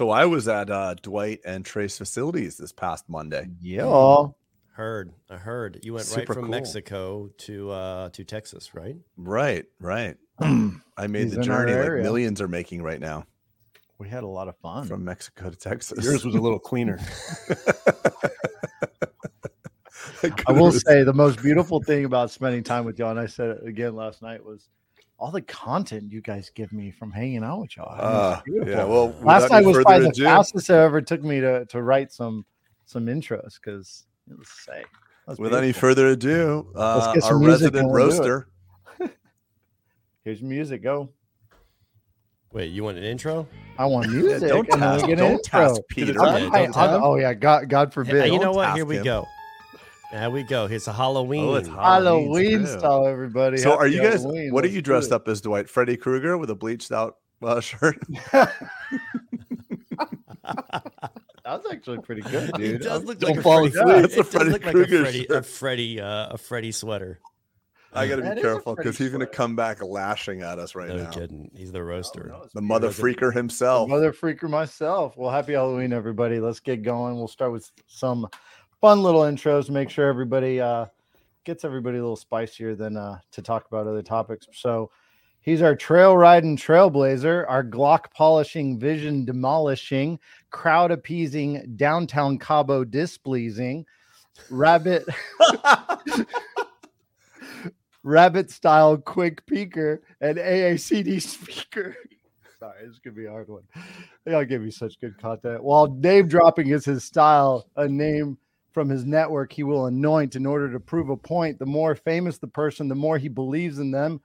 So I was at uh, Dwight and Trey's facilities this past Monday. Yeah. Heard. I heard. You went Super right from cool. Mexico to uh to Texas, right? Right, right. I made He's the journey like area. millions are making right now We had a lot of fun. from Mexico to Texas. Yours was a little cleaner. I will say the most beautiful thing about spending time with y'all, and I said it again last night, was all the content you guys give me from hanging out with y'all. I mean, it's Uh, yeah, well, last without night was further probably the ado- fastest it ever took me to to write some some intros because let's say that's With any further ado, uh, get our music resident and we'll do it. roaster. here's music. Go. Wait, you want an intro? I want music. don't and then we task- get an don't intro. task Peter. I'm- Yeah, I- don't I'm- task. oh yeah, God, God Hey, forbid. you know Don't what? Here we him. go. There we go. It's a Halloween. Oh, it's Halloween too. style, everybody. So, are you guys? Halloween. What are Let's you dressed up as, Dwight? Freddy Krueger with a bleached out uh, shirt. That's actually pretty good, dude. It dude. does look Don't like fall a Freddy, asleep. it It's a Freddy look like Krueger a Freddy, a. Freddy, uh, a Freddy sweater. I got to be is careful because he's going to come back lashing at us right no now. kidding. He's the roaster. Oh, no, The mother freaker himself. Mother freaker myself. Well, happy Halloween, everybody. Let's get going. We'll start with some fun little intros. to Make sure everybody uh, gets everybody a little spicier than uh, to talk about other topics. So he's our trail riding trailblazer, our Glock polishing, vision demolishing, crowd appeasing, downtown Cabo displeasing, rabbit rabbit style quick peeker, and AACD speaker. Sorry, this could be a hard one. Y'all give me such good content. While name dropping is his style, a name from his network he will anoint in order to prove a point. The more famous the person, the more he believes in them.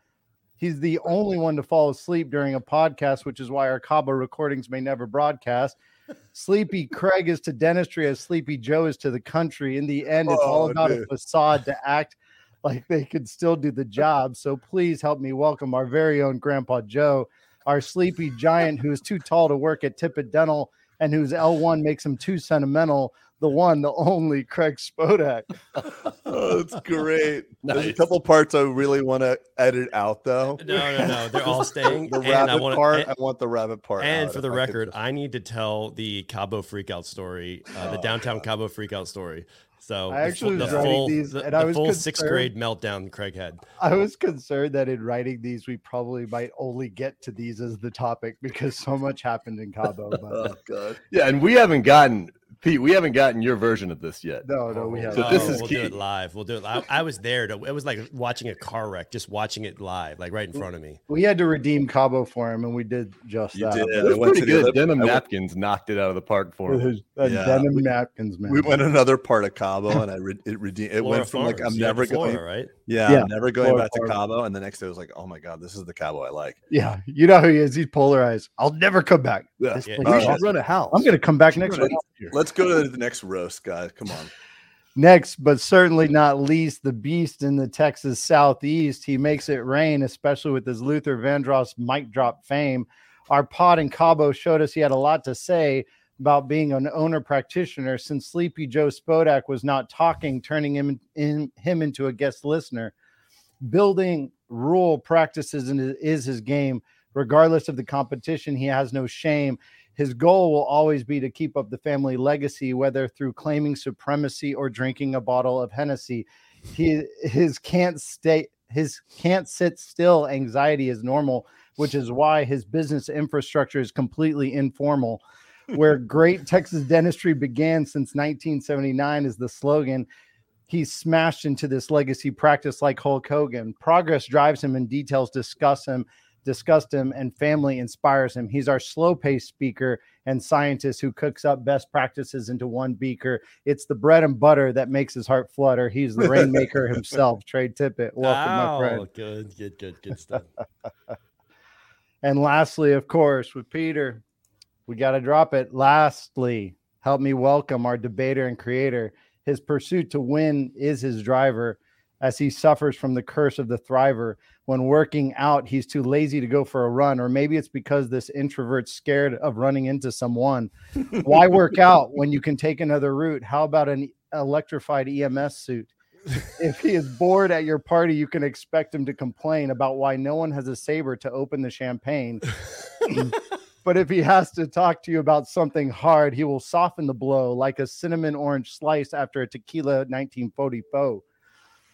He's the only one to fall asleep during a podcast, which is why our Cabo recordings may never broadcast. Sleepy Craig is to dentistry as Sleepy Joe is to the country. In the end, it's all Oh, about dude. a facade to act like they could still do the job. So please help me welcome our very own Grandpa Joe, our sleepy giant who is too tall to work at Tippett Dental and whose L1 makes him too sentimental. The one, the only Craig Spodak. oh, that's great. There's a couple parts I really want to edit out though. No, no, no. They're all staying. The and I rabbit want part. And, I want the rabbit part. and out for if the I record, just- I need to tell the Cabo freakout story, uh, the Oh, downtown Cabo freakout story. So I actually full- was the writing full, these, the, and I was full sixth grade meltdown Craig had. I was concerned that in writing these, we probably might only get to these as the topic because so much happened in Cabo. But oh god. Yeah, and we haven't gotten Pete. We haven't gotten your version of this yet. no, no, we haven't. So this Oh, is we'll do key. it live. We'll do it. I, I was there. To, it was like watching a car wreck, just watching it live, like right in front of me. We had to redeem Cabo for him, and we did just You that. did. It I was pretty to the good. other- Denim went- napkins knocked it out of the park for him. his uh, Yeah. denim napkins, man. We went another part of Cabo, and I re- it redeemed. It Flora went from like I'm You had never the Flora, going. right? Yeah, Yeah, I'm never going Flora back to Cabo, and the next day I was like, oh my god, this is the Cabo I like. Yeah, you know who he is. He's polarized. I'll never come back. Yeah. This Yeah, place we should awesome. run a house. I'm gonna come back next week. Let's go to the next roast, guys. Come on. Next, but certainly not least, the beast in the Texas Southeast. He makes it rain, especially with his Luther Vandross mic drop fame. Our pod in Cabo showed us he had a lot to say about being an owner practitioner since Sleepy Joe Spodak was not talking, turning him, in, him into a guest listener. Building rural practices is his game. Regardless of the competition, he has no shame. His goal will always be to keep up the family legacy, whether through claiming supremacy or drinking a bottle of Hennessy. He his can't stay his can't sit still anxiety is normal, which is why his business infrastructure is completely informal. Where great Texas dentistry began since 1979 is the slogan. He's smashed into this legacy practice like Hulk Hogan. Progress drives him and details discuss him disgust him, and family inspires him. He's our slow paced speaker and scientist who cooks up best practices into one beaker. It's the bread and butter that makes his heart flutter. He's the rainmaker himself, Trey Tippett. Welcome, my friend. Good, good, good, good stuff. And lastly, of course, with Peter, we got to drop it. Lastly, help me welcome our debater and creator. His pursuit to win is his driver as he suffers from the curse of the thriver. When working out, he's too lazy to go for a run, or maybe it's because this introvert's scared of running into someone. Why work out when you can take another route? How about an electrified EMS suit? if he is bored at your party, you can expect him to complain about why no one has a saber to open the champagne. but if he has to talk to you about something hard, he will soften the blow like a cinnamon orange slice after a tequila 1944.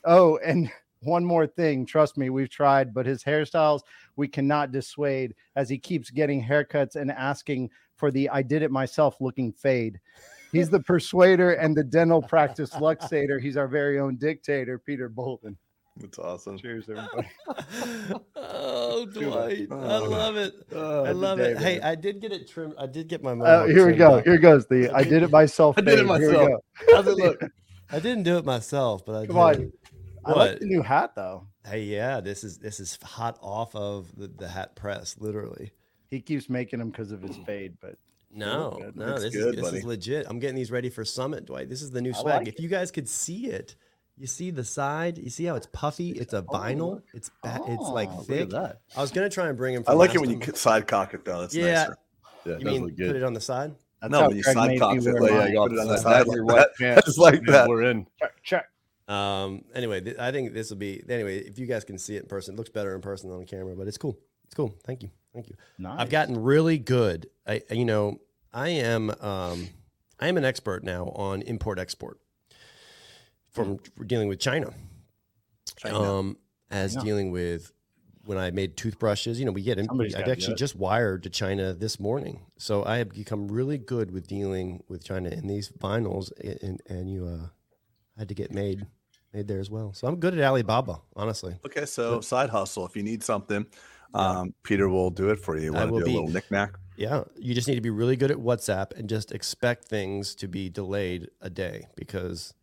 Oh, and one more thing. Trust me, we've tried, but his hairstyles we cannot dissuade as he keeps getting haircuts and asking for the I did it myself looking fade. He's the persuader and the dental practice luxator. He's our very own dictator, Peter Boulden. That's awesome. Cheers, everybody. oh, Dwight, I Oh. love it. Uh, I love it. day, Hey. I did get it trimmed. I did get my. Uh, here we go. up. Here goes the I did it myself. I did it fade. Here we myself. go. How's it look? I didn't do it myself, but I Come did. on. I like the new hat though. Hey, yeah, this is this is hot off of the, the hat press, literally. He keeps making them because of his mm. fade, but No, good. no, this good, is this is legit. I'm getting these ready for Summit, Dwight. This is the new I swag. like if you guys could see it, you see the side. You see how it's puffy. It's a oh, vinyl. It's ba- it's like Oh, look at thick. that. I was gonna try and bring him. I like it when you time. c- side cock it though. That's Yeah. nicer. Yeah, You does mean look put it on the side? That's No, when you side cock it, wear like, yeah, you put it on the side that- like that. I pants. just like that. We're in. check, check. Um. Anyway, th- I think this will be. Anyway, if you guys can see it in person, it looks better in person than on camera. But it's cool. It's cool. Thank you. Thank you. Nice. I've gotten really good. I, you know, I am, um, I am an expert now on import export from dealing with China. China. Um, as China. dealing with when I made toothbrushes, you know, we get in. Somebody's I gotta actually just wired to China this morning, so I have become really good with dealing with China and these vinyls, and and you uh, had to get made made there as well. So I'm good at Alibaba, honestly. Okay, so side hustle. If you need something, um, Peter will do it for you. Want to will do a be- little knickknack? Yeah, you just need to be really good at WhatsApp and just expect things to be delayed a day because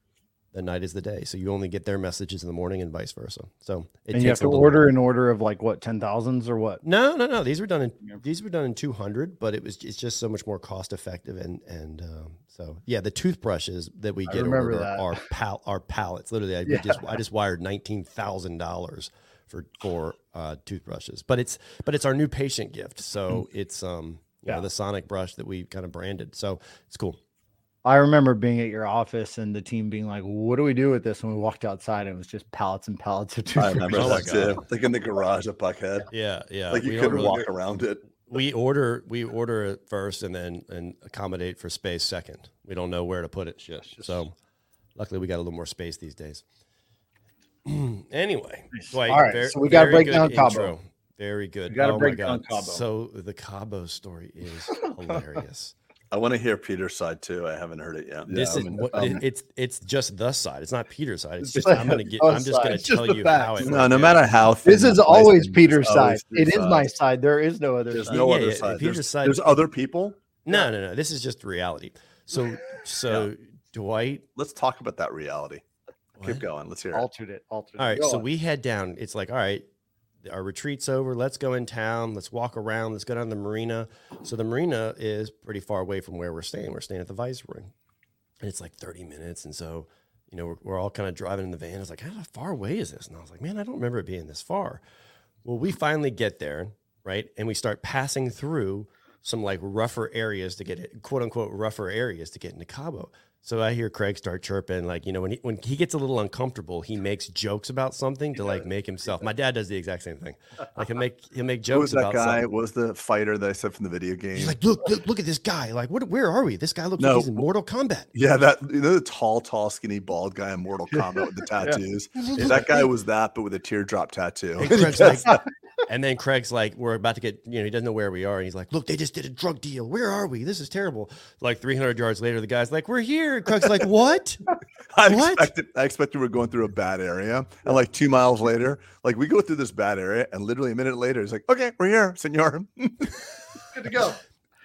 the night is the day. So you only get their messages in the morning and vice versa. So it and you have to order in order of like what ten thousands or what? No, no, no. These were done in these were done in two hundred, but it was it's just so much more cost effective and and um, so yeah, the toothbrushes that we get ordered that. are pal are pallets. Literally, I Yeah. just I just wired nineteen thousand dollars for for uh, toothbrushes, but it's but it's our new patient gift. So it's um you Yeah. know the Sonic brush that we kind of branded. So it's cool. I remember being at your office and the team being like, "What do we do with this?" And we walked outside and it was just pallets and pallets of I remember Oh that too. Like in the garage at Buckhead. Yeah, yeah. Like we you don't couldn't really- walk around it. we order we order it first and then and accommodate for space second. We don't know where to put it. Shit. So luckily we got a little more space these days. anyway, Dwight, All right, ver- so we gotta very break good down Cabo. intro. Very good. We gotta oh break down Cabo. So the Cabo story is hilarious. I want to hear Peter's side too. I haven't heard it yet. this I is what um, it- it's it's just the side. It's not Peter's side. It's It's just I'm gonna just get. I'm just gonna It's just tell the you how facts. it. No, no matter how. This is the place always Peter's there's always side. three It is my side. There is no other There's side. no Yeah, other yeah, side. Peter's There's, side- there's other people. No, no, no. This is just reality. So so Dwight. Let's talk about that reality. What? Keep going. Let's hear it. altered it. Altered. All right, so we head down. It's like, all right, our retreat's over. Let's go in town. Let's walk around. Let's go down to the marina. So the marina is pretty far away from where we're staying. We're staying at the Viceroy, and it's like thirty minutes. And so, you know, we're, we're all kind of driving in the van. It's like, how far away is this? And I was like, man, I don't remember it being this far. Well, we finally get there, right, and we start passing through some like rougher areas to get it, quote unquote, rougher areas to get into Cabo. So I hear Craig start chirping, like you know, when he when he gets a little uncomfortable, he makes jokes about something to like make himself. My dad does the exact same thing. Like he'll make he'll make Who was that about guy? something. Was the fighter that I said from the video game? He's like, look, look, look at this guy. Like, what? Where are we? This guy looks No. like he's in Mortal Kombat. yeah, that you know the tall, tall, skinny, bald guy in Mortal Kombat with the tattoos. That guy was that, but with a teardrop tattoo. And Craig's like, and then Craig's like, we're about to get, you know, he doesn't know where we are. And he's like, look, they just did a drug deal. Where are we? This is terrible. Like 300 yards later, the guy's like, we're here. And Craig's like, what? I What? expected I expected we were going through a bad area. And like two miles later, like we go through this bad area, and literally a minute later, he's like, Okay, we're here, senor. Good to go.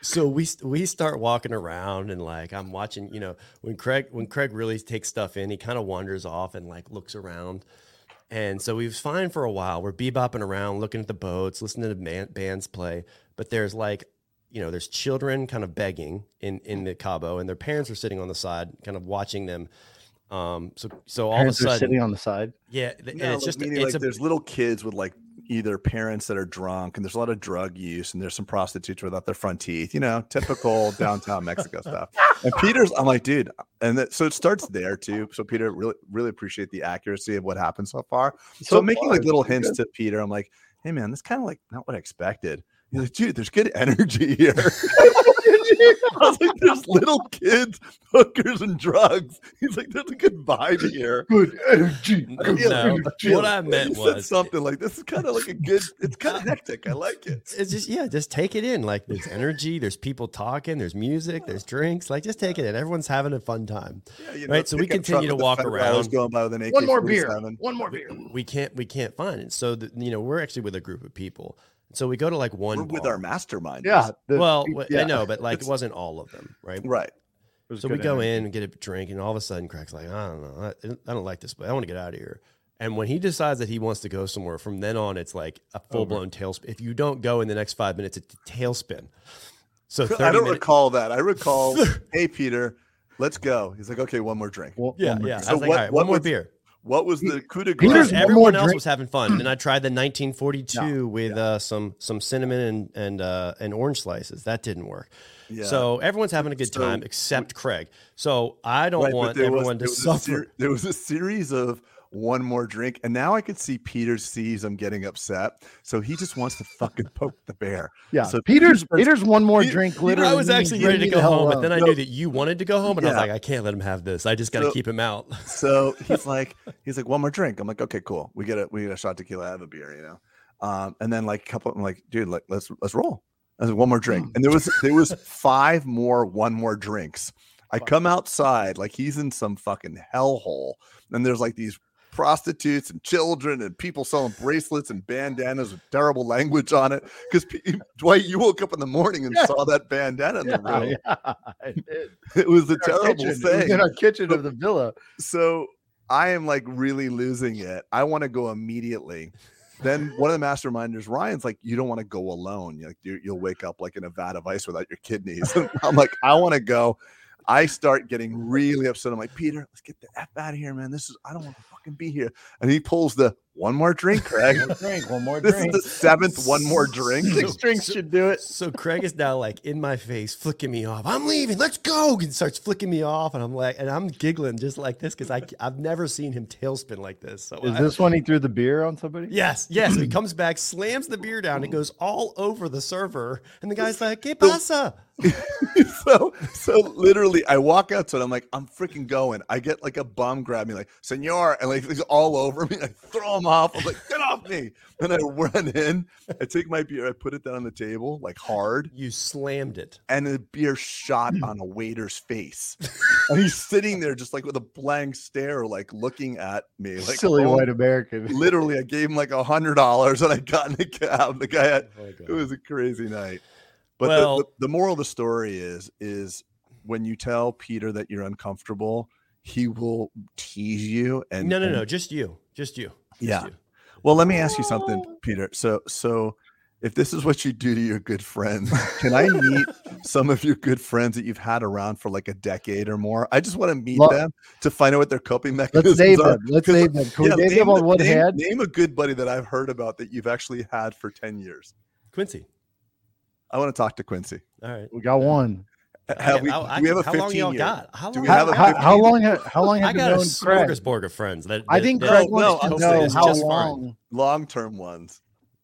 So we we start walking around and like I'm watching, you know, when Craig when Craig really takes stuff in, he kind of wanders off and like looks around. And so we was fine for a while. We're bebopping around, looking at the boats, listening to man, bands play. But there's like, you know, there's children kind of begging in in the Cabo, and their parents are sitting on the side, kind of watching them. Um, so so all Parents of a are sudden, sitting on the side. yeah, th- and No, it's just meaning, it's like a there's little kids with like either parents that are drunk and there's a lot of drug use and there's some prostitutes without their front teeth, you know, typical downtown Mexico stuff. And Peter's, I'm like, dude, and that, so it starts there too. So Peter, really, really appreciate the accuracy of what happened so far. So, I'm making far, like little hints to Peter. I'm like, hey man, this kind of like not what I expected. He's like, dude, there's good energy here. I was like, there's little kids, hookers, and drugs. He's like, there's a good vibe here. Good energy. Good no. energy. What I meant he said was something like, this is kind of like a good, it's kind of hectic. I like it. it's just yeah, just take it in. Like there's energy, there's people talking, there's music, there's drinks. Like just take it in. Everyone's having a fun time. Yeah, you Right, so we continue to walk around. Going by with an One more beer. One more beer. We can't we can't find it. So the, you know we're actually with a group of people. So we go to like one We're with our mastermind. Yeah. the- well, yeah. I know, but like it wasn't all of them, right? Right. So we go energy. in and get a drink, and all of a sudden, Craig's like, I don't know, I, I don't like this, but I want to get out of here. And when he decides that he wants to go somewhere, from then on, it's like a full blown tailspin. If you don't go in the next five minutes, it's a tailspin. So I don't minutes. recall that. I recall, hey, Peter, let's go. He's like, okay, one more drink. One- Yeah, one more yeah. drink. I was So like, what- all right, what one more was- beer. What was the coup de grace? Everyone more else drink. was having fun. Then I tried the 1942 with uh, some some cinnamon and and uh, and orange slices. That didn't work. Yeah. So everyone's having a good So- time except Craig. So I don't Right, want there was- everyone there to was a suffer. ser- there was a series of one more drink, and now I could see Peter sees I'm getting upset, so he just wants to fucking poke the bear. Yeah. So Peter's Peter- Peter's one more Peter- drink. You know, Literally, I was actually ready to go me home, but then I alone. knew that you wanted to go home, and I was like, I can't let him have this. I just got to So- keep him out. So he's like, he's like, one more drink. I'm like, okay, cool. We get a we get a shot tequila, I have a beer, you know. Um, and then like a couple, I'm like, dude, like let's let's roll. I was like, one more drink, and there was there was five more one more drinks. I come outside like he's in some fucking hellhole, and there's like these prostitutes and children and people selling bracelets and bandanas with terrible language on it. Because Dwight, you woke up in the morning and Yeah. saw that bandana in the Yeah, room. yeah, I did. It was a Our terrible kitchen. Thing in our kitchen of the villa. so I am like really losing it. I want to go immediately. Then one of the masterminders, Ryan's like, "You don't want to go alone. You're like you you'll wake up like in a vat of ice without your kidneys." I'm like, "I want to go." I start getting really upset. I'm like, "Peter, let's get the f out of here, man. This is I don't want to fucking be here." And he pulls the one more drink, Craig. One drink. One more this drink. is the seventh one more drink. Six drinks should do it. So Craig is now like in my face, flicking me off. I'm leaving. Let's go. And starts flicking me off, and I'm like, and I'm giggling just like this because I I've never seen him tailspin like this. So Is I- this when he threw the beer on somebody? Yes, yes. He comes back, slams the beer down, it goes all over the server, and the guy's like, "¿Qué pasa?" so so literally I walk outside. I'm like, I'm freaking going. I get like a bum grab me, like, senor, and like he's all over me. I throw him off. I'm like, get off me. Then I run in. I take my beer, I put it down on the table, like hard, You slammed it. and the beer shot hmm. on a waiter's face. And he's sitting there just like with a blank stare, like looking at me. Like Silly oh, white American. Literally, I gave him like a hundred dollars and I got in the cab. The guy had Oh, it was a crazy night. But Well- the, the, the moral of the story is is when you tell Peter that you're uncomfortable, he will tease you and no, no, and- no. Just you. Just you. Just Yeah. you. Well, let me ask you something, Peter. So so if this is what you do to your good friends, can I meet some of your good friends that you've had around for like a decade or more? I just want to meet Lo- them to find out what their coping mechanisms Let's name are. them. Let's 'Cause, name them. Can we Yeah, name them on one name- hand? Name a good buddy that I've heard about that you've actually had for 10 years. Quincy. I want to talk to Quincy. All right. We got one. Have we, I- I- do we have a how 15 long y'all year? got? How Do long? we have a how, how long? Ha, how long I have you got a known Craig? of friends. That, I think that- Craig No, wants no, to know how just long. long term ones.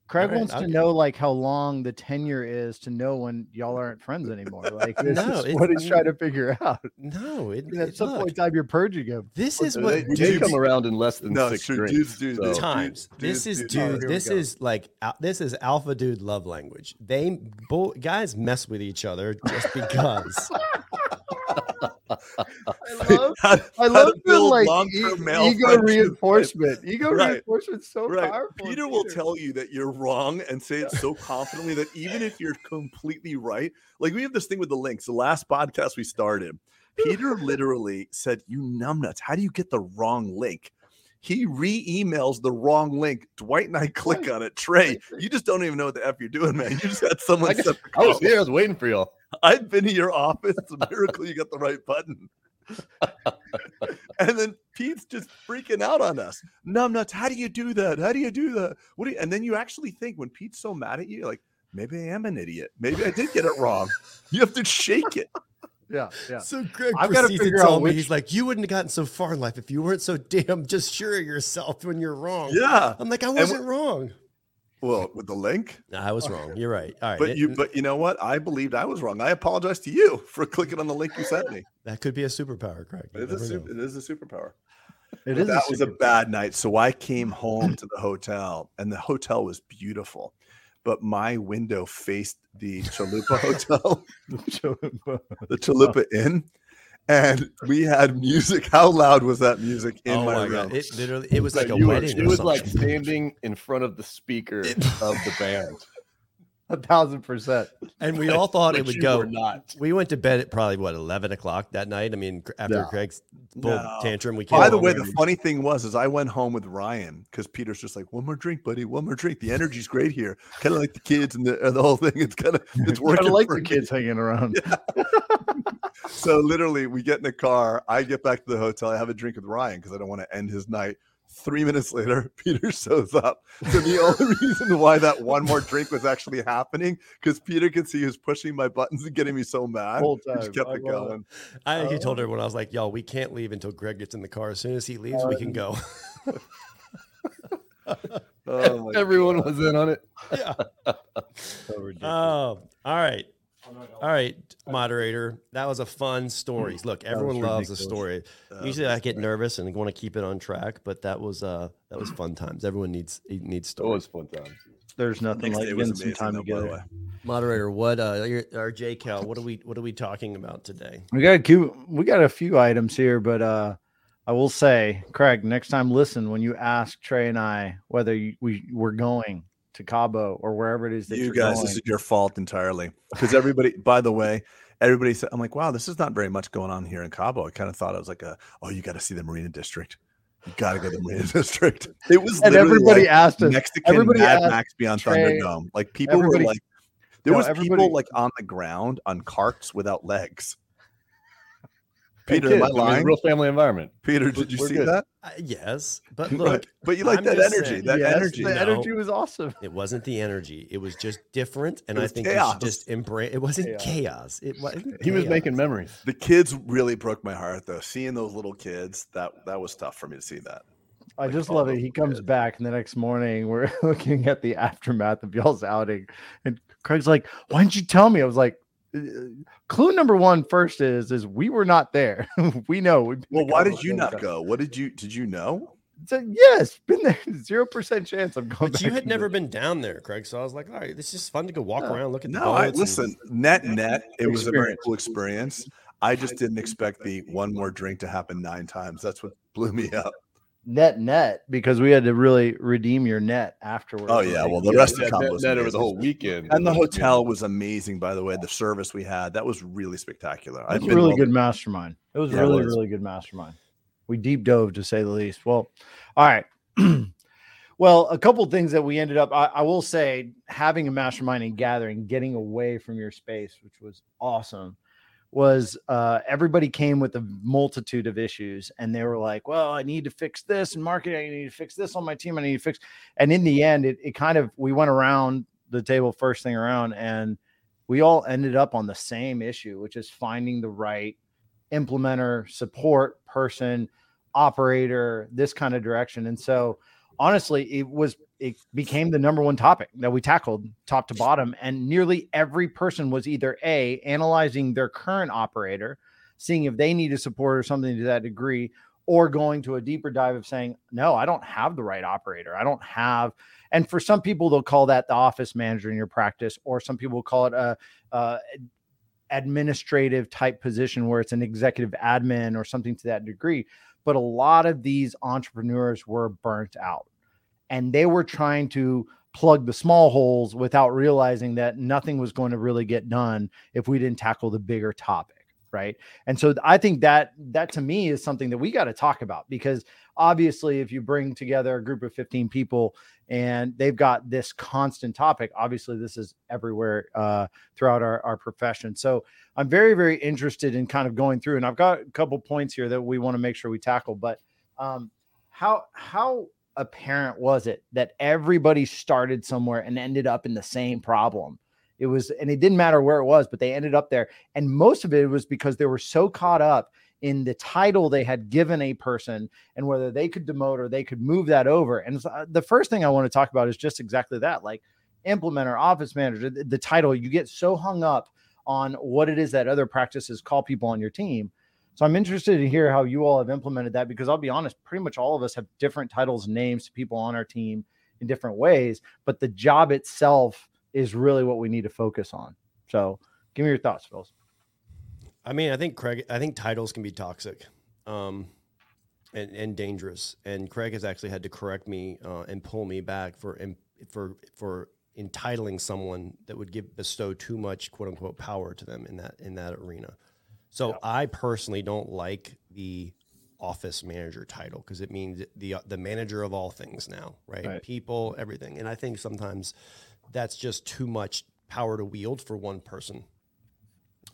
Craig All right, wants to know like how long the tenure is to know when y'all aren't friends anymore. Like this No, is what he's trying to figure out. No, it, At it- some look, point in time, you're purging him. this is what they dudes, did come around in less than No, six it's true. drinks. Dudes do so- this. times. Dudes- this is dudes- dude. this is like al- this is alpha dude love language. They bo- guys mess with each other just because. I love, How- I love the like long-term e- male ego friendships. reinforcement. Ego Right. reinforcement so Right. powerful. Peter will tell you that you're wrong and say it so confidently that even if you're completely right, like we have this thing with the links. The last podcast we started, Peter literally said, You numbnuts, how do you get the wrong link? He re-emails the wrong link. Dwight and I click on it. Trey, you just don't even know what the F you're doing, man. You just got someone I, got- I was here. I was waiting for y'all. I've been to your office. It's a miracle you got the right button. and then Pete's just freaking out on us. Numbnuts, how do you do that? How do you do that? What do you and then you actually think when Pete's so mad at you, like, maybe I am an idiot. Maybe I did get it wrong. You have to shake it. Yeah, yeah. So Craig I've gotta proceeds to figure tell out me which- he's like, "You wouldn't have gotten so far in life if you weren't so damn just sure of yourself when you're wrong." Yeah. I'm like, I wasn't wrong. Well, with the link, No, I was wrong. You're right. All right. but it- you, but you know what? I believed I was wrong. I apologize to you for clicking on the link you sent me. that could be a superpower, Craig. You It is, a never super, it is a superpower. It But is. that a was a bad night. So I came home to the hotel, and the hotel was beautiful, but my window faced the Chalupa Hotel, the Chalupa Inn, and we had music. How loud was that music in oh my, my room? god! It literally it was like a You were- wedding. It was something. like standing in front of the speaker of the band. A thousand percent. and we all thought it would go. not. We went to bed at probably what eleven o'clock that night. I mean, after No. Craig's full No. tantrum, we came By the way, the funny thing was, is I went home with Ryan because Peter's just like, one more drink, buddy, one more drink. The energy's great here, kind of like the kids and the, and the whole thing. It's kind of it's I working. like for the me. kids hanging around. So literally, we get in the car. I get back to the hotel. I have a drink with Ryan because I don't want to end his night. Three minutes later, Peter shows up. So the only reason why that one more drink was actually happening because Peter could see he was pushing my buttons and getting me so mad. Whole He time. kept I it love it. going. I actually Oh. told everyone um, I was like, "Y'all, we can't leave until Craig gets in the car. As soon as he leaves, we can go." Oh Everyone was in on it. yeah. So ridiculous. Oh, all right. All right, moderator. That was a fun story. Look, everyone loves a story. Usually I get nervous and want to keep it on track, but that was uh that was fun times. Everyone needs needs It was fun times. There's nothing Next like day was getting some time though, by the together. way. Moderator, what uh your, our J Cal, what are we what are we talking about today? We got a few, we got a few items here, but uh I will say, Craig, next time listen when you ask Trey and I whether you, we we're going to Cabo or wherever it is that you guys, going. this is your fault entirely. Because everybody, by the way, everybody said, I'm like, wow, this is not very much going on here in Cabo. I kind of thought it was like a, oh, you got to see the Marina District. You got to go to the Marina District. It was and everybody like asked us. Mexican everybody Mad asked Max Beyond Trey- Thunderdome. Like people were like, there No, was people like on the ground on carts without legs. Hey, Peter, am I kids, mean, lying? real family environment. Peter, did you we're see good. that? Uh, yes, but look, but you like I'm that energy. saying- that Yes, energy. The No. energy was awesome. it wasn't the energy. It was just different, and I was think you chaos. should just embrace. It wasn't Chaos. chaos. It wasn't. He was making memories. The kids really broke my heart though. Seeing those little kids, that that was tough for me to see that. I Like just love it. He comes kids. back, and the next morning we're looking at the aftermath of y'all's outing, and Craig's like, "Why didn't you tell me?" I was like, "Uh, "Clue number one first is is we were not there. we know." Well, why did you not go? What did you did you know? So, yes, been there. Zero percent chance I'm going. But you had never this. been down there, Craig. So I was like, all right, it's just fun to go walk No. around, look at the No, I boats and- listen. Net net, it was a very cool experience. I just didn't expect the one more drink to happen nine times. That's what blew me up. Net net because we had to really redeem your net afterwards. Oh yeah, well the Yeah, rest of the that- was that over the whole weekend. and the hotel was amazing. By the way, the service we had that was really spectacular. I've That's a really good mastermind. It was Yeah, it really, was. really good mastermind. We deep dove to say the least. Well, all right. well, a couple things that we ended up, I, I will say, having a mastermind and gathering, getting away from your space, which was awesome, was uh, everybody came with a multitude of issues and they were like, well, I need to fix this and marketing. I need to fix this on my team. I need to fix. And in the end, it, it kind of, we went around the table first thing around and we all ended up on the same issue, which is finding the right implementer, support person, operator, this kind of direction. And so, honestly, it was it became the number one topic that we tackled top to bottom. And nearly every person was either a analyzing their current operator, seeing if they needed support or something to that degree, or going to a deeper dive of saying, no, I don't have the right operator. I don't have. And for some people, they'll call that the office manager in your practice, or some people call it a, a administrative type position where it's an executive admin or something to that degree. But a lot of these entrepreneurs were burnt out and they were trying to plug the small holes without realizing that nothing was going to really get done if we didn't tackle the bigger topic right? And so i think that that to me is something that we got to talk about because obviously if you bring together a group of 15 people and they've got this constant topic obviously this is everywhere uh, throughout our, our profession. So i'm very very interested in kind of going through and i've got a couple points here that we want to make sure we tackle but um, how how apparent was it that everybody started somewhere and ended up in the same problem it was and it didn't matter where it was but they ended up there and most of it was because they were so caught up in the title they had given a person and whether they could demote or they could move that over. And uh, the first thing I want to talk about is just exactly that like implementer, office manager, the title, you get so hung up on what it is that other practices call people on your team. So I'm interested to hear how you all have implemented that because I'll be honest, pretty much all of us have different titles, names to people on our team in different ways, but the job itself is really what we need to focus on. So give me your thoughts, Phil. I mean, I think Craig. I think titles can be toxic, um, and and dangerous. And Craig has actually had to correct me uh, and pull me back for for for entitling someone that would give bestow too much quote unquote power to them in that in that arena. So yeah. I personally don't like the office manager title because it means the the manager of all things now, right? right? People, everything. And I think sometimes that's just too much power to wield for one person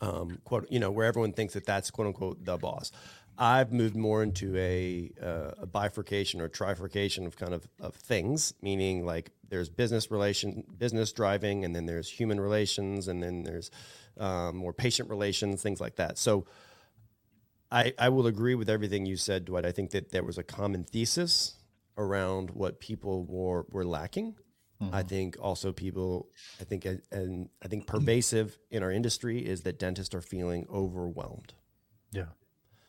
um, quote, you know, where everyone thinks that that's quote unquote the boss. I've moved more into a, uh, a bifurcation or trifurcation of kind of, of things, meaning like there's business relation, business driving, and then there's human relations, and then there's um, more patient relations, things like that. So I, I will agree with everything you said, Dwight. I think that there was a common thesis around what people were, were lacking. Mm-hmm. I think also people, I think, and I think pervasive in our industry is that dentists are feeling overwhelmed. Yeah.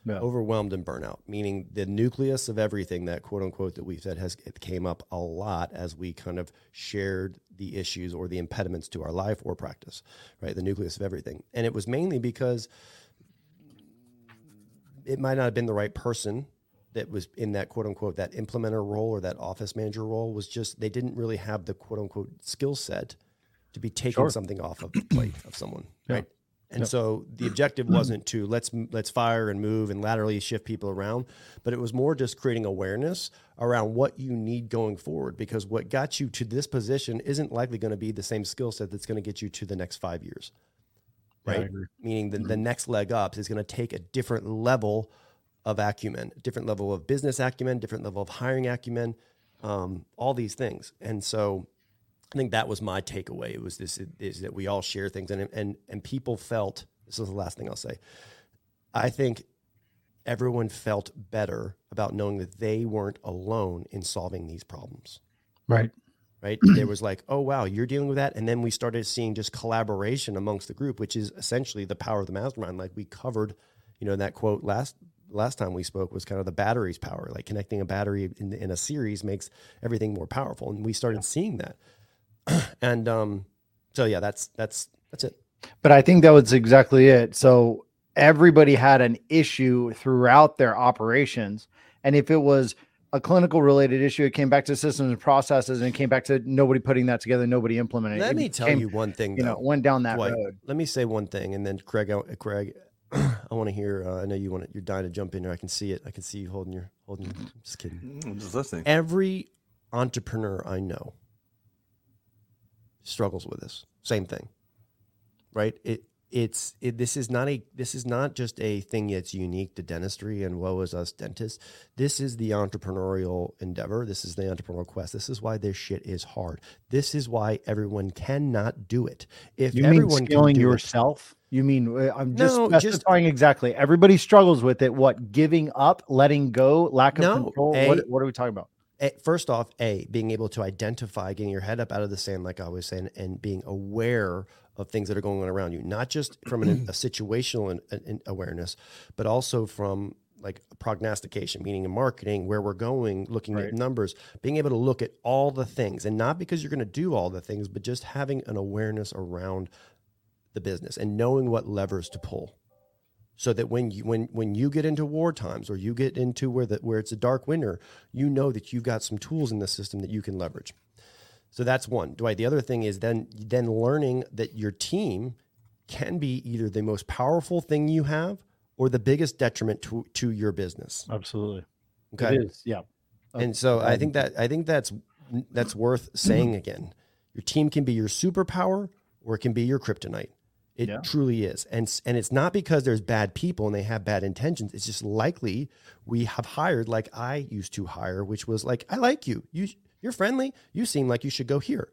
Yeah. Overwhelmed and burnout, meaning the nucleus of everything that quote unquote that we've said has it came up a lot as we kind of shared the issues or the impediments to our life or practice, right? The nucleus of everything. And it was mainly because it might not have been the right person that was in that quote unquote that implementer role or that office manager role was just they didn't really have the quote unquote skill set to be taking sure. something off of the plate of someone, yeah. right? And yep. so the objective wasn't to let's let's fire and move and laterally shift people around, but it was more just creating awareness around what you need going forward because what got you to this position isn't likely going to be the same skill set that's going to get you to the next 5 years. Right? Yeah, Meaning the, the mm-hmm. next leg up is going to take a different level of acumen, different level of business acumen, different level of hiring acumen, um, all these things. And so I think that was my takeaway. It was this is that we all share things and and and people felt this is the last thing I'll say. I think everyone felt better about knowing that they weren't alone in solving these problems. Right. Right. there was like, oh wow, you're dealing with that. And then we started seeing just collaboration amongst the group, which is essentially the power of the mastermind. Like we covered, you know, that quote last last time we spoke was kind of the battery's power. Like connecting a battery in, in a series makes everything more powerful, and we started seeing that. and um, so yeah, that's that's that's it. But I think that was exactly it. So everybody had an issue throughout their operations, and if it was a clinical related issue, it came back to systems and processes, and it came back to nobody putting that together, nobody implementing. Let it. me tell you one thing. You though. know, went down that road. Let me say one thing, and then Craig, Craig, I want to hear. Uh, I know you want it. You're dying to jump in there. I can see it. I can see you holding your holding. Your, I'm just kidding. I'm just listening. Every entrepreneur I know struggles with this. Same thing, right? It it's it, this is not a this is not just a thing that's unique to dentistry and woe is us dentists. This is the entrepreneurial endeavor. This is the entrepreneurial quest. This is why this shit is hard. This is why everyone cannot do it. If you everyone mean scaling yourself, it, you mean uh, I'm just no, specifying just, exactly. Everybody struggles with it. What giving up, letting go, lack of no, control. A, what, what are we talking about? First off, a being able to identify, getting your head up out of the sand, like I was saying, and being aware of things that are going on around you, not just from an, a situational in, in awareness, but also from like prognostication, meaning in marketing, where we're going, looking right. at numbers, being able to look at all the things, and not because you're going to do all the things, but just having an awareness around the business and knowing what levers to pull, so that when you when when you get into war times or you get into where the where it's a dark winter, you know that you've got some tools in the system that you can leverage. So that's one. Dwight. The other thing is then then learning that your team can be either the most powerful thing you have or the biggest detriment to, to your business. Absolutely. Okay. It is. Yeah. And um, so I think that I think that's that's worth saying again. Your team can be your superpower or it can be your kryptonite. It yeah. truly is. And and it's not because there's bad people and they have bad intentions. It's just likely we have hired like I used to hire, which was like, I like you. You you're friendly. You seem like you should go here,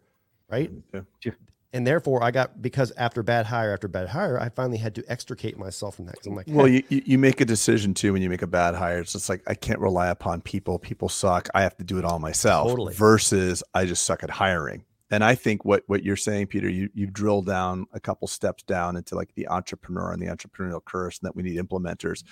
right? Mm, yeah. and therefore I got because after bad hire after bad hire, I finally had to extricate myself from that because I'm like, Well, hey, you, you you make a decision too when you make a bad hire. It's just like I can't rely upon people. People suck. I have to do it all myself. Totally. Versus I just suck at hiring. And I think what what you're saying, Peter, you you drill down a couple steps down into like the entrepreneur and the entrepreneurial curse, and that we need implementers.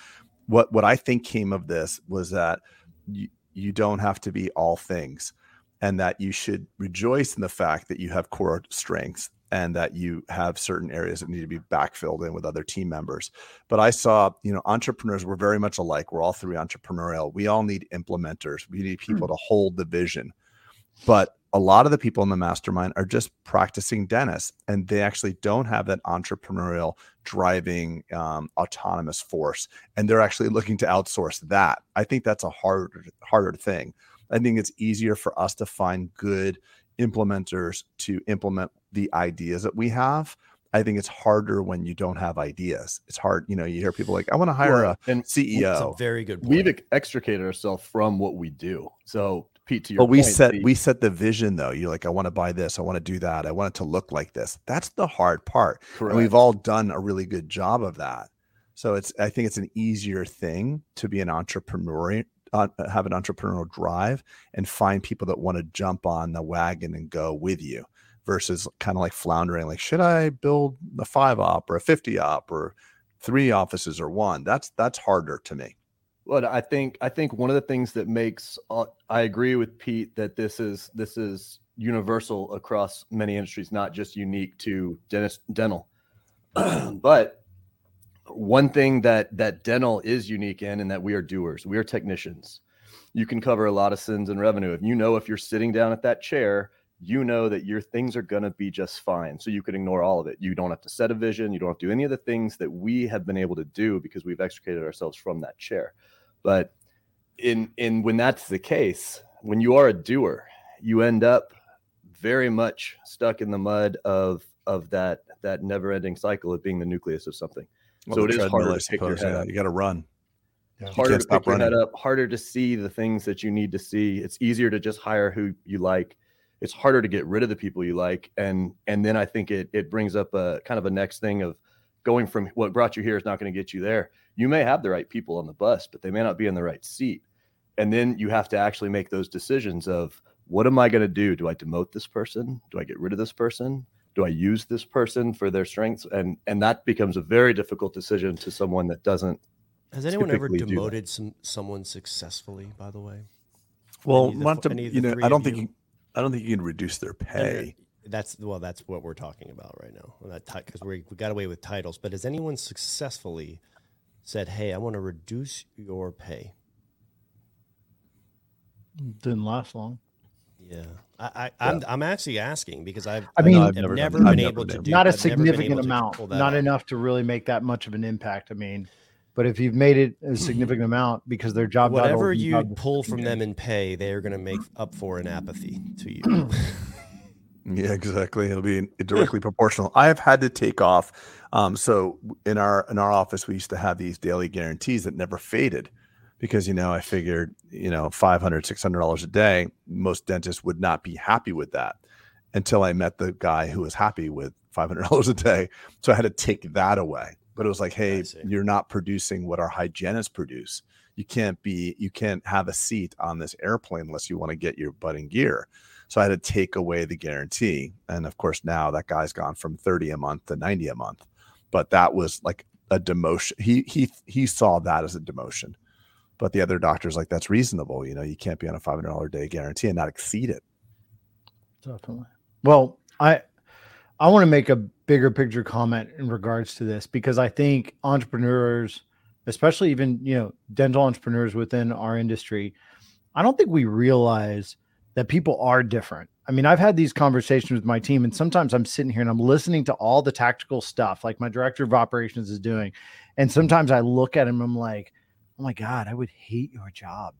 What what I think came of this was that you you don't have to be all things, and that you should rejoice in the fact that you have core strengths and that you have certain areas that need to be backfilled in with other team members. But I saw, you know, entrepreneurs were very much alike. We're all three entrepreneurial. We all need implementers. We need people hmm. to hold the vision. But a lot of the people in the mastermind are just practicing dentists and they actually don't have that entrepreneurial driving um, autonomous force and they're actually looking to outsource that. I think that's a harder harder thing. I think it's easier for us to find good implementers to implement the ideas that we have. I think it's harder when you don't have ideas. It's hard you know you hear people like i want to hire Well, a and it's a ceo very good point. we've extricated ourselves from what we do. So Pete, to your but we point, set the- we set the vision though. You're like i want to buy this. I want to do that. I want it to look like this. That's the hard part and we've all done a really good job of that. So it's i think it's an easier thing to be an entrepreneur uh, have an entrepreneurial drive and find people that want to jump on the wagon and go with you versus kind of like floundering like should i build a five op or a 50 op or three offices or one? That's that's harder to me But I think I think one of the things that makes uh, I agree with Pete that this is this is universal across many industries, not just unique to dentist dental. but one thing that that dental is unique in, and that we are doers, we are technicians. You can cover a lot of sins and revenue if you know if you're sitting down at that chair. You know that your things are going to be just fine. So you could ignore all of it. You don't have to set a vision. You don't have to do any of the things that we have been able to do because we've extricated ourselves from that chair but in in when that's the case when you are a doer you end up very much stuck in the mud of of that that never ending cycle of being the nucleus of something Well, So it is harder to pick your head yeah, up. you got to run Yeah. harder can't to stop pick your head up harder to see the things that you need to see it's easier to just hire who you like it's harder to get rid of the people you like and and then i think it it brings up a kind of a next thing of going from what brought you here is not going to get you there you may have the right people on the bus but they may not be in the right seat and then you have to actually make those decisions of what am i going to do do i demote this person do i get rid of this person do i use this person for their strengths and and that becomes a very difficult decision to someone that doesn't Has anyone ever typically do that. demoted some someone successfully? By the way, well Any of the not to, any of you know three i don't of think you? You i don't think you can reduce their pay that's well, that's what we're talking about right now. Because we we got away with titles, but has anyone successfully said, "Hey, I want to reduce your pay"? Didn't last long. Yeah, I, I I'm I'm actually asking because I've I mean- I've never, done that. been I've able to do not a I've never been able significant amount, not off. enough to really make that much of an impact. I mean, but if you've made it a significant amount because their job title Whatever is you job pull from them in pay, they are going to make up for in apathy to you. Yeah, exactly. It'll be directly proportional. I have had to take off. Um, so in our in our office, we used to have these daily guarantees that never faded because you know I figured you know 500 600 dollars a day. Most dentists would not be happy with that until I met the guy who was happy with 500 dollars a day. So I had to take that away. But it was like, hey, you're not producing what our hygienists produce. You can't be. You can't have a seat on this airplane unless you want to get your butt in gear. So I had to take away the guarantee. And of course, now that guy's gone from 30 a month to 90 a month. But that was like a demotion. He he he saw that as a demotion. But the other doctor's like, that's reasonable. You know, you can't be on a $500 a day guarantee and not exceed it. Definitely. Well, I I want to make a bigger picture comment in regards to this because I think entrepreneurs, especially even you know dental entrepreneurs within our industry, I don't think we realize that people are different. I mean, I've had these conversations with my team, and sometimes I'm sitting here and I'm listening to all the tactical stuff like my director of operations is doing, and sometimes I look at him, and I'm like, oh my god, I would hate your job,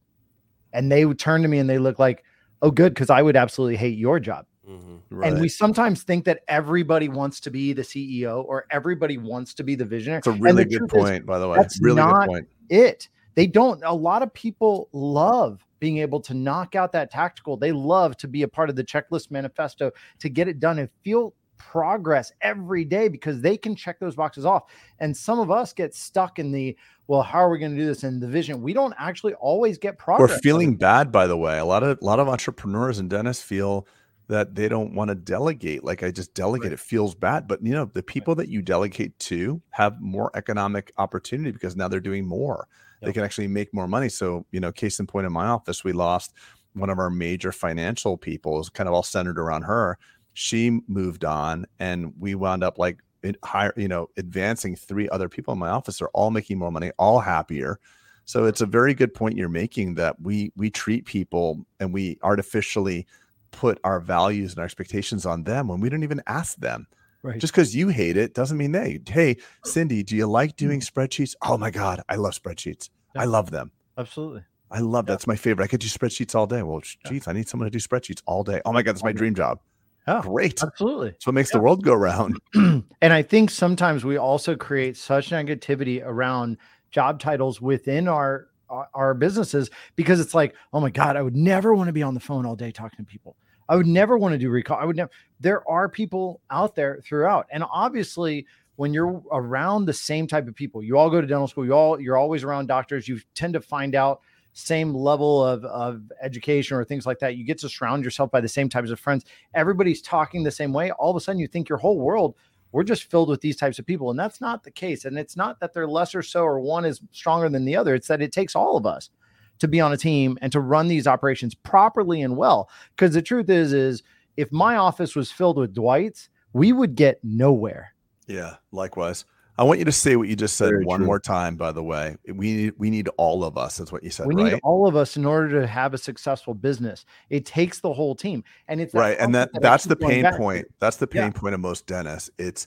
and they would turn to me and they look like, oh, good, because I would absolutely hate your job. Mhm. And we sometimes think that everybody wants to be the CEO or everybody wants to be the visionary. It's a really good truth is, point, by the way. that's Really not- good point. It. They don't. A lot of people love being able to knock out that tactical. They love to be a part of the checklist manifesto to get it done and feel progress every day because they can check those boxes off. And some of us get stuck in the, well, how are we going to do this in the vision? We don't actually always get progress. We're feeling bad, by the way. A lot of a lot of entrepreneurs and dentists feel that they don't want to delegate. Like I just delegate, right. it feels bad. But you know, the people that you delegate to have more economic opportunity because now they're doing more. Yep. They can actually make more money. So, you know, case in point in my office, we lost one of our major financial people is kind of all centered around her. She moved on and we wound up like higher, you know, advancing three other people in my office are all making more money, all happier. So it's a very good point you're making that we we treat people and we artificially put our values and our expectations on them when we don't even ask them. Right. Just because you hate it doesn't mean they. Hey, Cindy, do you like doing mm. spreadsheets? Oh my God, I love spreadsheets. Yeah. I love them. Absolutely. I love yeah. that's my favorite. I could do spreadsheets all day. Well, geez, I need someone to do spreadsheets all day. Oh my God, that's my dream job. Oh, great. Absolutely. That's what makes yeah. the world go round. and I think sometimes we also create such negativity around job titles within our our businesses because it's like, oh my God, I would never want to be on the phone all day talking to people. I would never want to do recall. I would never. There are people out there throughout, and obviously, when you're around the same type of people, you all go to dental school. You all you're always around doctors. You tend to find out same level of, of education or things like that. You get to surround yourself by the same types of friends. Everybody's talking the same way. All of a sudden, you think your whole world we're just filled with these types of people and that's not the case and it's not that they're lesser so or one is stronger than the other it's that it takes all of us to be on a team and to run these operations properly and well because the truth is is if my office was filled with dwights we would get nowhere. Yeah likewise I want you to say what you just said Very one true. more time. By the way, we need we need all of us. That's what you said. We right? need all of us in order to have a successful business. It takes the whole team, and it's right. And that, that that's the pain point. To. That's the pain yeah. point of most dentists. It's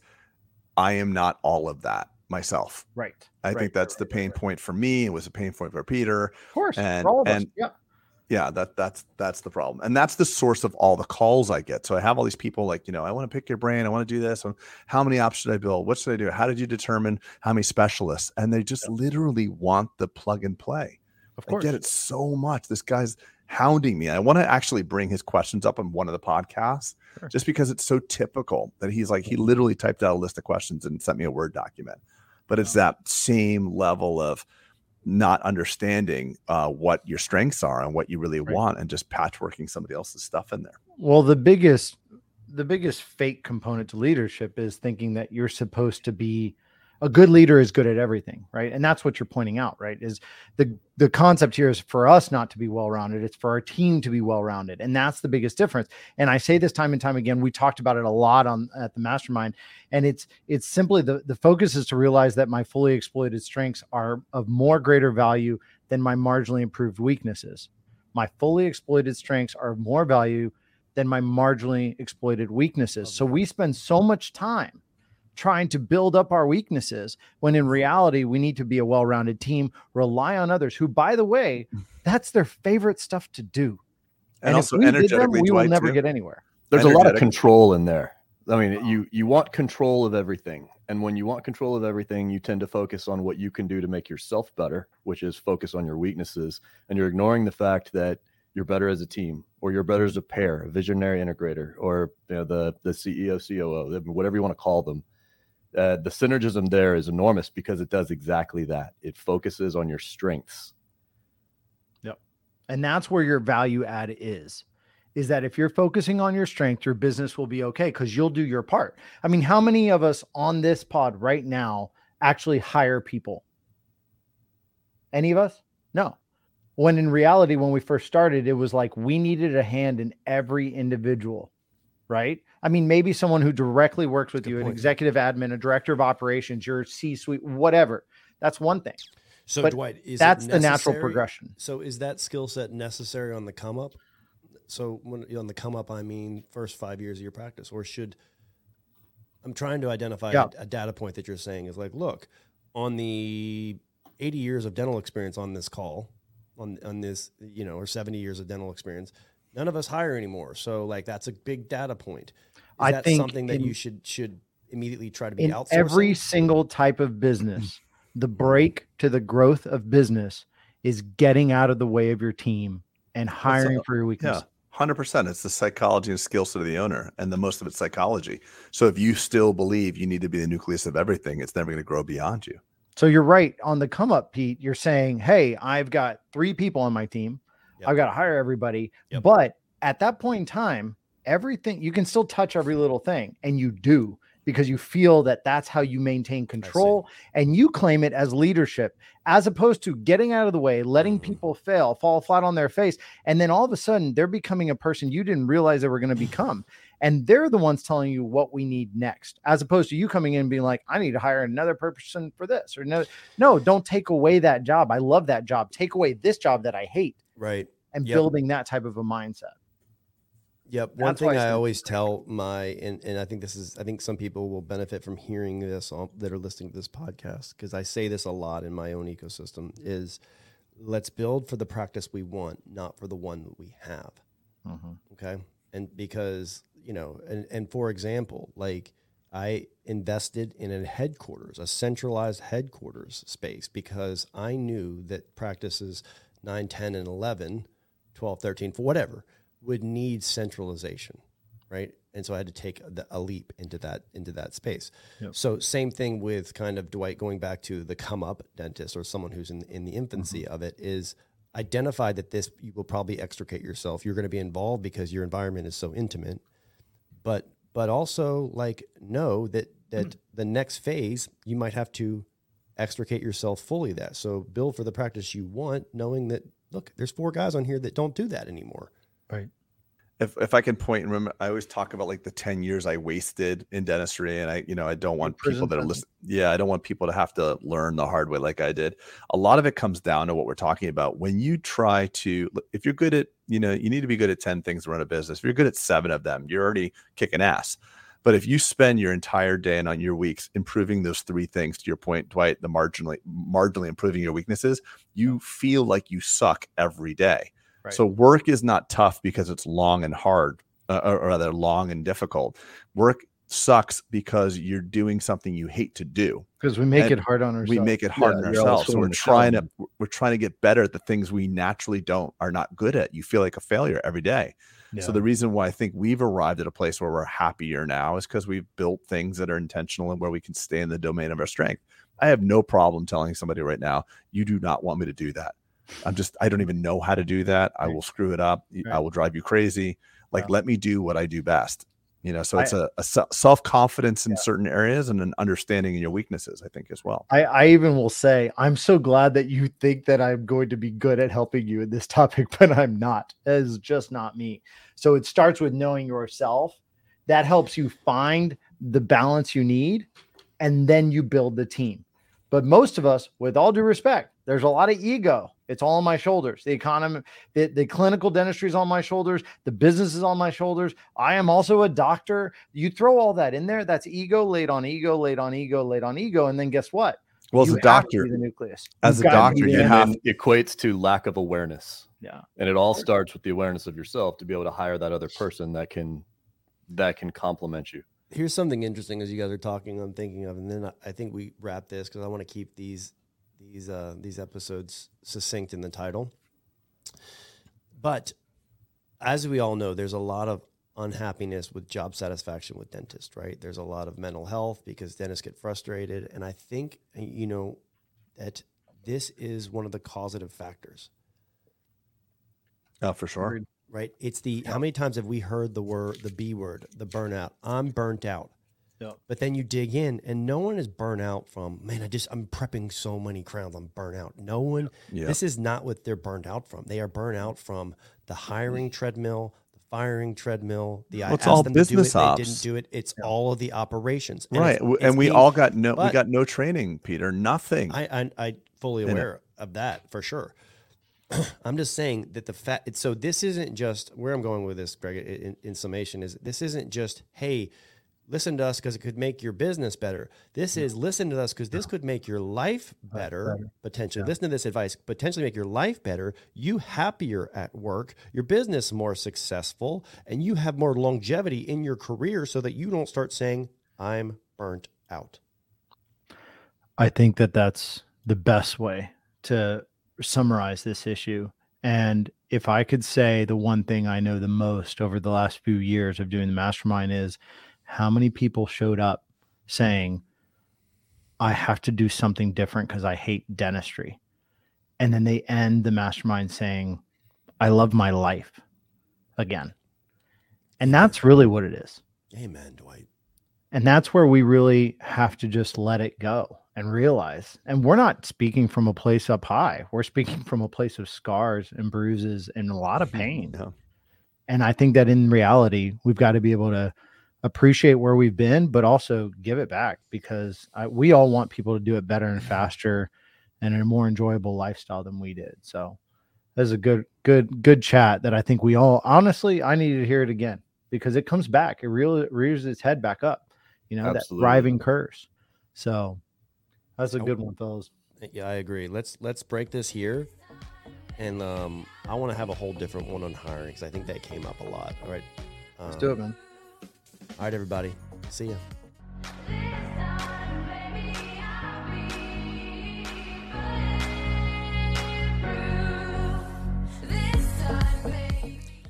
I am not all of that myself. Right. I right. think that's the pain point for me. It was a pain point for Peter. Of course. And all and yeah yeah that that's that's the problem. And that's the source of all the calls i get. So i have all these people like you know i want to pick your brain i want to do this um, how many ops should i build? What should i do? How did you determine how many specialists? And they just yeah. literally want the plug and play. Of course i get it so much. This guy's hounding me. I want to actually bring his questions up on one of the podcasts sure. just because it's so typical that he's like he literally typed out a list of questions and sent me a word document. But it's that same level of not understanding uh, what your strengths are and what you really right. want and just patchworking somebody else's stuff in there well the biggest the biggest fake component to leadership is thinking that you're supposed to be a good leader is good at everything, right? And that's what you're pointing out, right? Is the the concept here is for us not to be well rounded, it's for our team to be well rounded, and that's the biggest difference. And I say this time and time again. We talked about it a lot on at the mastermind, and it's it's simply the the focus is to realize that my fully exploited strengths are of more greater value than my marginally improved weaknesses. My fully exploited strengths are of more value than my marginally exploited weaknesses. So we spend so much time trying to build up our weaknesses when in reality we need to be a well-rounded team rely on others who by the way that's their favorite stuff to do. And, and also energetically them, we will never too. get anywhere. There's a lot of control in there. I mean you you want control of everything and when you want control of everything you tend to focus on what you can do to make yourself better which is focus on your weaknesses and you're ignoring the fact that you're better as a team or you're better as a pair a visionary integrator or you know the the ceo coo whatever you want to call them uh, the synergism there is enormous because it does exactly that. It focuses on your strengths. Yep. And that's where your value add is. Is that if you're focusing on your strength, your business will be okay because you'll do your part. I mean, how many of us on this pod right now actually hire people? Any of us? No. When in reality, when we first started, it was like we needed a hand in every individual, right? I mean, maybe someone who directly works with Good you, point. an executive admin, a director of operations, your C suite, whatever. That's one thing. So, but Dwight, that's the natural progression. So, is that skill set necessary on the come up? So, when on the come up, I mean, first five years of your practice, or should I'm trying to identify yeah. a, a data point that you're saying is like, look, on the 80 years of dental experience on this call, on on this, you know, or 70 years of dental experience, none of us hire anymore. So, like, that's a big data point. Is I that think something that in, you should should immediately try to be in outsourcing? Every single type of business, the break to the growth of business is getting out of the way of your team and hiring for your weakness. Hundred percent. It's the psychology and skill set of the owner, and the most of it's psychology. So if you still believe you need to be the nucleus of everything, it's never going to grow beyond you. So you're right on the come up, Pete. You're saying, "Hey, I've got three people on my team. Yep. I've got to hire everybody." Yep. But at that point in time, everything you can still touch every little thing, and you do because you feel that that's how you maintain control, and you claim it as leadership, as opposed to getting out of the way, letting Mhm. people fail, fall flat on their face, and then all of a sudden they're becoming a person you didn't realize they were going to become. And they're the ones telling you what we need next, as opposed to you coming in and being like, I need to hire another person for this or another. No, don't take away that job. I love that job. Take away this job that I hate Right. and Yep. building that type of a mindset. Yep. One That's thing I I always tell my and, and I think this is I think some people will benefit from hearing this on, that are listening to this podcast because I say this a lot in my own ecosystem is let's build for the practice we want, not for the one that we have. Mm-hmm. Okay. And because, you know, and, and for example, like I invested in a headquarters, a centralized headquarters space because I knew that practices 9, 10, and 11, 12, 13, for whatever, would need centralization. Right. And so I had to take the, a leap into that into that space. Yep. So same thing with kind of Dwight going back to the come up dentist or someone who's in, in the infancy mm-hmm. of it is identify that this you will probably extricate yourself. You're going to be involved because your environment is so intimate. But but also like know that that mm. the next phase you might have to extricate yourself fully that. So build for the practice you want, knowing that look, there's four guys on here that don't do that anymore. Right. If if I can point and remember, I always talk about like the ten years I wasted in dentistry, and I you know I don't want prison people that are time. listening. Yeah, I don't want people to have to learn the hard way like I did. A lot of it comes down to what we're talking about. When you try to, if you're good at, you know, you need to be good at ten things to run a business. If you're good at seven of them, you're already kicking ass. But if you spend your entire day and on your weeks improving those three things, to your point, Dwight, the marginally marginally improving your weaknesses, you feel like you suck every day. Right. So work is not tough because it's long and hard, uh, or rather long and difficult. Work sucks because you're doing something you hate to do. Because we make And it hard on ourselves. We make it hard Yeah, on ourselves. So we're trying to we're trying to get better at the things we naturally don't are not good at. You feel like a failure every day. So the reason why I think we've arrived at a place where we're happier now is because we've built things that are intentional and where we can stay in the domain of our strength. I have no problem telling somebody right now, you do not want me to do that. I'm just, I don't even know how to do that. I will screw it up. I will drive you crazy. Like, Yeah. let me do what I do best. You know, so it's a, a self confidence in certain areas and an understanding in your weaknesses, I think, as well. I, I even will say, I'm so glad that you think that I'm going to be good at helping you in this topic, but I'm not. That is just not me. So it starts with knowing yourself. That helps you find the balance you need, and then you build the team. But most of us, with all due respect, there's a lot of ego. It's all on my shoulders. The economy, the, the clinical dentistry is on my shoulders. The business is on my shoulders. I am also a doctor. You throw all that in there, that's ego laid on ego, laid on ego, laid on ego. And then guess what? Well, as You a doctor, the nucleus. as You've a doctor, you have- then equates to lack of awareness. Yeah. And it all starts with the awareness of yourself to be able to hire that other person that can that can complement you. Here's something interesting as you guys are talking. I'm thinking of, and then I, I think we wrap this because I want to keep these these uh, these episodes succinct in the title. But as we all know, there's a lot of unhappiness with job satisfaction with dentists, right? There's a lot of mental health because dentists get frustrated, and I think you know that this is one of the causative factors oh, for sure. Right? It's the how many times have we heard the word, the B word, the burnout? I'm burnt out. But then you dig in, and no one is burnt out from man. I just I'm prepping so many crowns. I'm burnt out. No one. Yeah. This is not what they're burnt out from. They are burnt out from the hiring treadmill, the firing treadmill. The I Well, it's asked all them to do it, business they didn't do it. It's all of the operations, And right. it's- it's and we being- all got no, we got no training, Peter, nothing. I, I I fully In it. aware of that for sure. I'm just saying that the fact. So this isn't just where I'm going with this, Craig. In, in summation, is this isn't just hey, listen to us because it could make your business better. This is listen to us because this could make your life better. Potentially, listen to this advice. Potentially make your life better. You happier at work. Your business more successful, and you have more longevity in your career, so that you don't start saying I'm burnt out. I think that that's the best way to summarize this issue. And if I could say the one thing I know the most over the last few years of doing the mastermind is how many people showed up saying, I have to do something different because I hate dentistry. And then they end the mastermind saying, I love my life again. And that's really what it is. Amen, Dwight. And that's where we really have to just let it go and realize. And we're not speaking from a place up high. We're speaking from a place of scars and bruises and a lot of pain. And I think that in reality, we've got to be able to appreciate where we've been, but also give it back because I, we all want people to do it better and faster and in a more enjoyable lifestyle than we did. So that's a good, good, good chat that I think we all honestly, I needed to hear it again because it comes back. It really rears its head back up, you know, Absolutely. that thriving curse. So that's a Oh. good one, fellas. Yeah, I agree. Let's let's break this here, and um, I want to have a whole different one on hiring because I think that came up a lot. All right, um, Let's do it, man. All right, everybody. See ya.